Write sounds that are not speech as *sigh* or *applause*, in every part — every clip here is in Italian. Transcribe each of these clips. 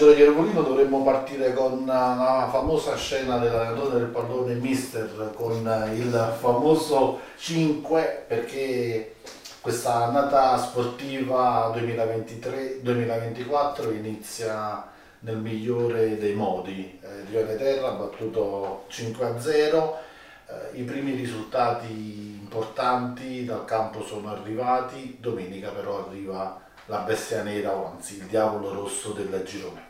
Angelo Iervolino dovremmo partire con la famosa scena dell'allenatore del pallone Mister con il famoso 5 perché questa annata sportiva 2023-2024 inizia nel migliore dei modi. Eh, Lione Terra ha battuto 5-0, eh, i primi risultati importanti dal campo sono arrivati, domenica però arriva la bestia nera o anzi il diavolo rosso del girone.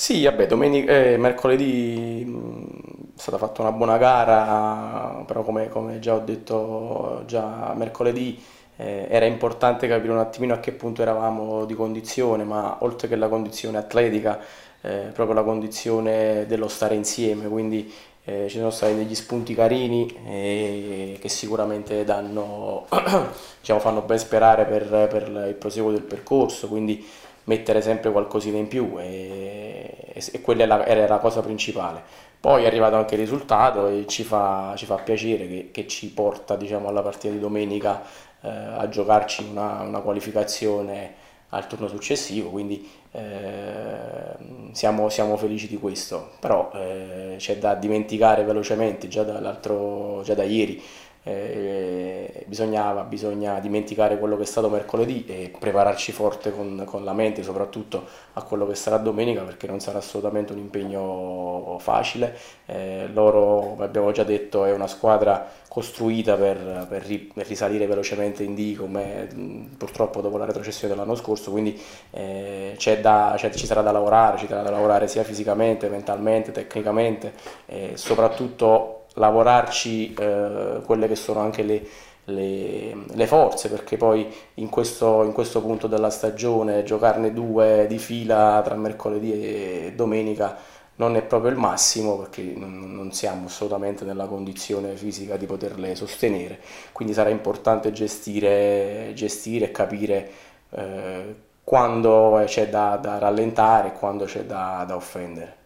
Sì, vabbè, domenica, eh, mercoledì mh, è stata fatta una buona gara, però come, come già ho detto già mercoledì eh, era importante capire un attimino a che punto eravamo di condizione, ma oltre che la condizione atletica, eh, proprio la condizione dello stare insieme, quindi eh, ci sono stati degli spunti carini eh, che sicuramente danno, *clears throat* diciamo, fanno ben sperare per, per, il proseguo del percorso, quindi mettere sempre qualcosina in più e, e, quella era la, era la, cosa principale. Poi è arrivato anche il risultato e ci fa, ci fa piacere che, che ci porta diciamo, alla partita di domenica eh, a giocarci una, una qualificazione al turno successivo, quindi eh, siamo, siamo, felici di questo, però eh, c'è da dimenticare velocemente già, già da ieri eh, bisognava, bisogna dimenticare quello che è stato mercoledì e prepararci forte con, con, la mente, soprattutto a quello che sarà domenica, perché non sarà assolutamente un impegno facile. Eh, loro, come abbiamo già detto, è una squadra costruita per, per, per risalire velocemente in D, come purtroppo dopo la retrocessione dell'anno scorso, quindi eh, da, ci sarà da lavorare, ci sarà da lavorare sia fisicamente, mentalmente, tecnicamente, e soprattutto lavorarci eh, quelle che sono anche le, le, le, forze, perché poi in questo, in questo punto della stagione giocarne due di fila tra mercoledì e domenica non è proprio il massimo perché non, siamo assolutamente nella condizione fisica di poterle sostenere, quindi sarà importante gestire, gestire e capire eh, quando c'è da, da, rallentare e quando c'è da, da offendere.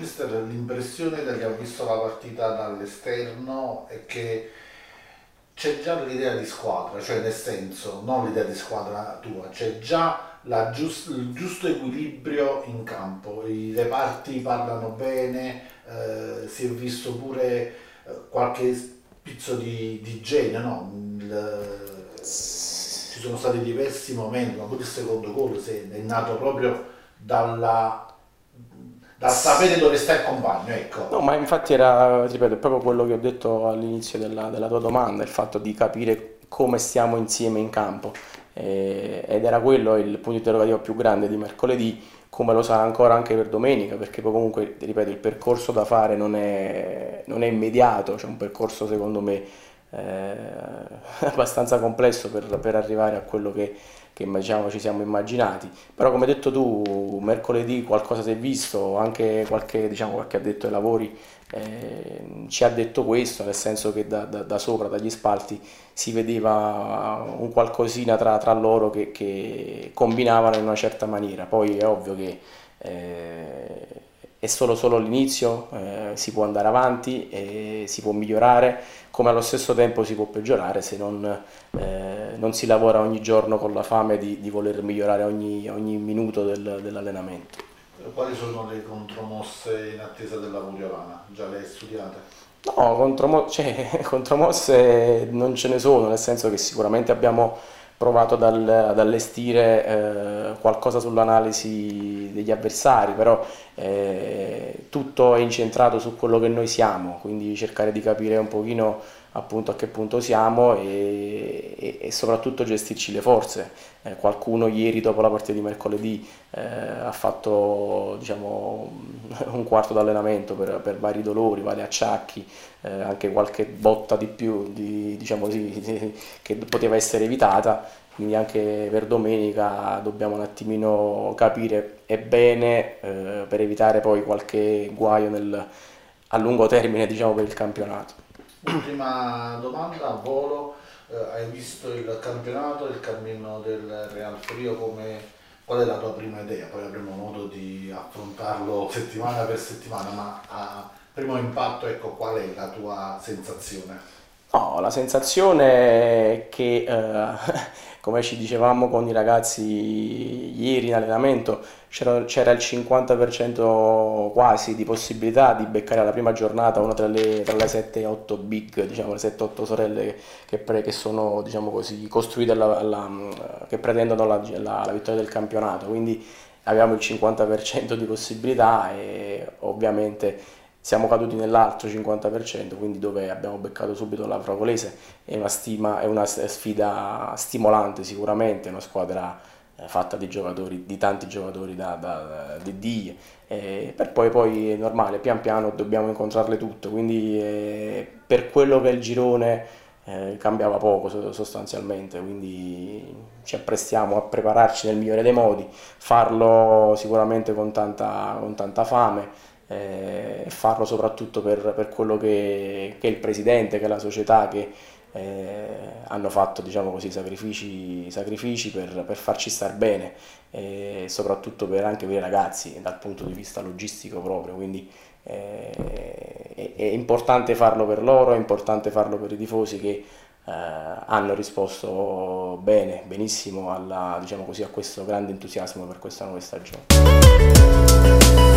Mister, l'impressione da chi ha visto la partita dall'esterno è che c'è già l'idea di squadra, cioè nel senso, non l'idea di squadra tua, c'è già giust, il giusto equilibrio in campo, i reparti parlano bene, eh, si è visto pure eh, qualche spizzo di, di genio, no? Il, ci sono stati diversi momenti, ma pure il secondo gol è nato proprio dalla da sapere dove sta il compagno, ecco. No, ma infatti era, ripeto, proprio quello che ho detto all'inizio della, della tua domanda, il fatto di capire come stiamo insieme in campo. Eh, ed era quello il punto interrogativo più grande di mercoledì, come lo sarà ancora anche per domenica, perché poi comunque, ripeto, il percorso da fare non è, non è immediato, c'è un percorso secondo me eh, *laughs* abbastanza complesso per, per arrivare a quello che che diciamo, ci siamo immaginati. Però come hai detto tu, mercoledì qualcosa si è visto, anche qualche, diciamo, qualche addetto ai lavori eh, ci ha detto questo, nel senso che da, da, da, sopra, dagli spalti, si vedeva un qualcosina tra, tra loro che, che, combinavano in una certa maniera. Poi è ovvio che eh, è solo, solo l'inizio, eh, si può andare avanti, e si può migliorare, come allo stesso tempo si può peggiorare se non, eh, non si lavora ogni giorno con la fame di, di voler migliorare ogni, ogni minuto del, dell'allenamento. Quali sono le contromosse in attesa della Curiolana? Già le hai studiate? No, contromo- *laughs* cioè, contromosse non ce ne sono, nel senso che sicuramente abbiamo provato dal, ad allestire eh, qualcosa sull'analisi degli avversari, però eh, tutto è incentrato su quello che noi siamo, quindi cercare di capire un pochino appunto a che punto siamo e, e, e soprattutto gestirci le forze. Eh, qualcuno ieri dopo la partita di mercoledì eh, ha fatto diciamo, *laughs* un quarto d'allenamento per, per, vari dolori, vari acciacchi, eh, anche qualche botta di più di, diciamo così, *laughs* che poteva essere evitata quindi anche per domenica dobbiamo un attimino capire e bene eh, per evitare poi qualche guaio nel, a lungo termine diciamo, per il campionato. Ultima domanda a volo, eh, hai visto il campionato, il cammino del Real Frio come qual è la tua prima idea? Poi avremo modo di affrontarlo settimana per settimana, ma a primo impatto ecco qual è la tua sensazione? No, la sensazione che, eh, *laughs* come ci dicevamo con i ragazzi ieri in allenamento, c'era, il 50% quasi di possibilità di beccare la prima giornata una tra le, tra le 7-8 big, diciamo le 7-8 sorelle che, pre, che sono diciamo così, costruite alla, alla, che pretendono la, la, la vittoria del campionato. Quindi avevamo il 50% di possibilità e ovviamente siamo caduti nell'altro 50%, quindi dove abbiamo beccato subito la Fravolese è una, stima, è una sfida stimolante sicuramente, una squadra eh, fatta di giocatori, di tanti giocatori da, da, di D, eh, per poi, poi è normale, pian piano dobbiamo incontrarle tutte, quindi eh, per quello che è il girone eh, cambiava poco sostanzialmente, quindi ci apprestiamo a prepararci nel migliore dei modi, farlo sicuramente con tanta, con tanta fame eh, e farlo soprattutto per, per quello che, che, è il presidente, che è la società, che eh, hanno fatto diciamo così, sacrifici, sacrifici per, per, farci star bene e soprattutto per, anche per i ragazzi dal punto di vista logistico proprio. Quindi, eh, è, è, importante farlo per loro, è importante farlo per i tifosi che eh, hanno risposto bene, benissimo alla, diciamo così, a questo grande entusiasmo per questa nuova stagione.